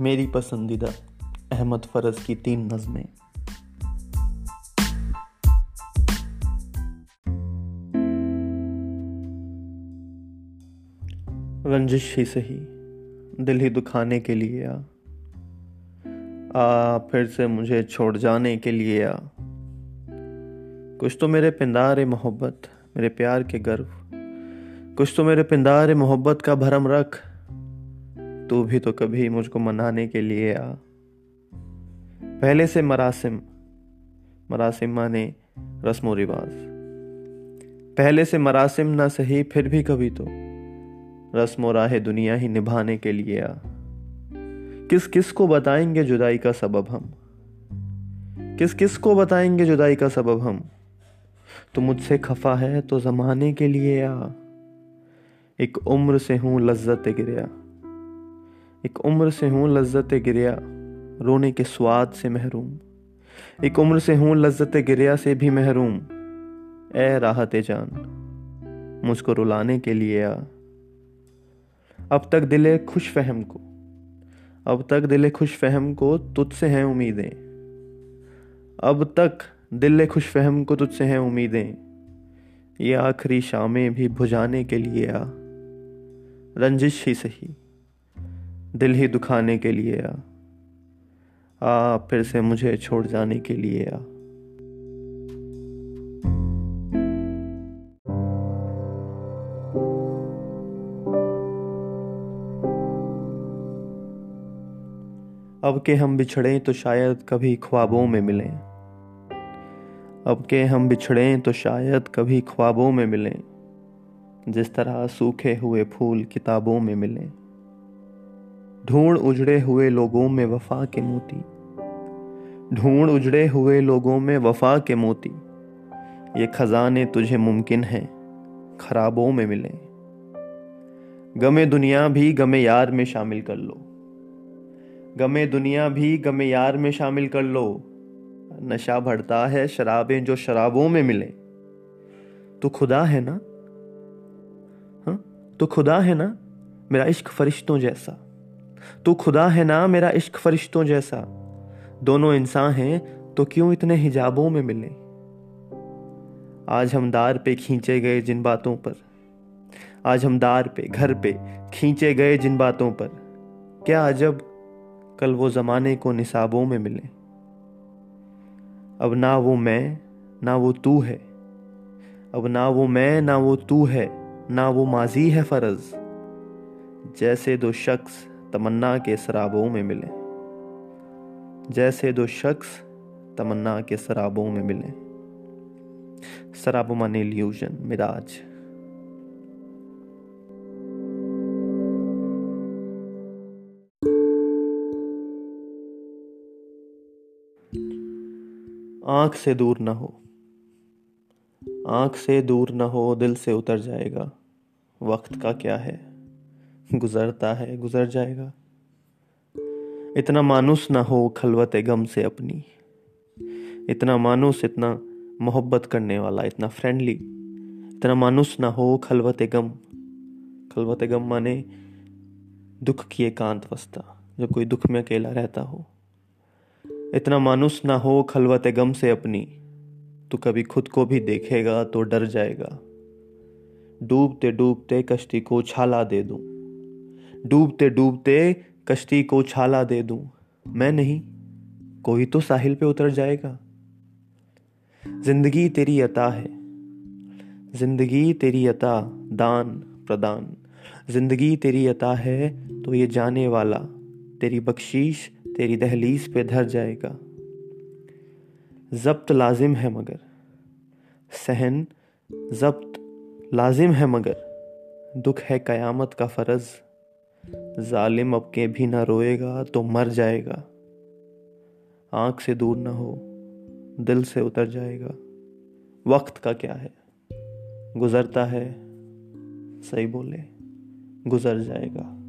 मेरी पसंदीदा अहमद फरज की तीन नज़में। रंजिश ही सही, दिल ही दुखाने के लिए आ। आ, फिर से मुझे छोड़ जाने के लिए आ। कुछ तो मेरे पिंदार मोहब्बत, मेरे प्यार के गर्व। कुछ तो मेरे पिंदार मोहब्बत का भरम रख तू भी तो कभी मुझको मनाने के लिए आ। पहले से मरासिम मरासिम माने रस्म रिवाज पहले से मरासिम ना सही, फिर भी कभी तो रस्म राह दुनिया ही निभाने के लिए आ। किस किस को बताएँगे जुदाई का सबब हम? किस किस को बताएँगे जुदाई का सबब हम? तो मुझसे खफा है तो जमाने के लिए आ। एक उम्र से हूँ लज्जत गिरया। एक उम्र से हूँ लज्जत गिरिया, रोने के स्वाद से महरूम। एक उम्र से हूँ लज्जत गिरिया से भी महरूम। ए राहत जान, मुझको रुलाने के लिए आ। अब तक दिले खुश फहम को, अब तक दिले खुश फहम को तुझसे हैं उम्मीदें। अब तक दिल खुश फहम को तुझसे हैं उम्मीदें। ये आखिरी शामें भी भुजाने के लिए आ। रंजिश ही सही। दिल ही दुखाने के लिए आ। आ, फिर से मुझे छोड़ जाने के लिए आ। अब के हम बिछड़े तो शायद कभी ख्वाबों में मिलें। अब के हम बिछड़े तो शायद कभी ख्वाबों में मिलें। जिस तरह सूखे हुए फूल किताबों में मिलें। ढूंढ उजड़े हुए लोगों में वफा के मोती। ढूंढ उजड़े हुए लोगों में वफा के मोती। ये खजाने तुझे मुमकिन है, खराबों में मिले। गमे दुनिया भी गमे यार में शामिल कर लो। गमे दुनिया भी गमे यार में शामिल कर लो। नशा बढ़ता है शराबें जो शराबों में मिले। तो खुदा है ना? हाँ? तो खुदा है ना? मेरा इश्क फरिश्तों जैसा। तू खुदा है ना मेरा इश्क फरिश्तों जैसा? दोनों इंसान हैं तो क्यों इतने हिजाबों में मिले? आज हम दार पे खींचे गए जिन बातों पर। आज हम दार पे, घर पे खींचे गए जिन बातों पर। क्या अजब कल वो जमाने को निसाबों में मिले। अब ना वो मैं, ना वो तू है। अब ना वो मैं, ना वो तू है, ना वो माजी है फ़र्ज़। जैसे दो शख्स तमन्ना के शराबों में मिले। जैसे दो शख्स तमन्ना के शराबों में मिले। शराबों माने ल्यूजन, मिराज। आँख से दूर ना हो। आँख से दूर ना हो, दिल से उतर जाएगा। वक्त का क्या है? गुजरता है, गुजर जाएगा। इतना मानुस ना हो खलवत गम से अपनी। इतना मानुस, इतना मोहब्बत करने वाला, इतना फ्रेंडली इतना मानुस ना हो खलवत गम। खलवत गम माने दुख की एकांत वस्ता जब कोई दुख में अकेला रहता हो। इतना मानुस ना हो खलवत गम से अपनी। तो कभी खुद को भी देखेगा तो डर जाएगा। डूबते डूबते कश्ती को छाला दे दूँ। डूबते डूबते कश्ती को छाला दे दूँ। मैं नहीं, कोई तो साहिल पे उतर जाएगा। ज़िंदगी तेरी अता है। ज़िंदगी तेरी अता दान प्रदान। ज़िंदगी तेरी अता है तो ये जाने वाला। तेरी बख्शीश, तेरी दहलीज पे धर जाएगा। जब्त लाजिम है मगर। सहन, जब्त लाजिम है मगर। दुख है कयामत का फ़र्ज़। जालिम अब के भी ना रोएगा तो मर जाएगा। आँख से दूर ना हो, दिल से उतर जाएगा। वक्त का क्या है? गुजरता है, सही बोले, गुजर जाएगा।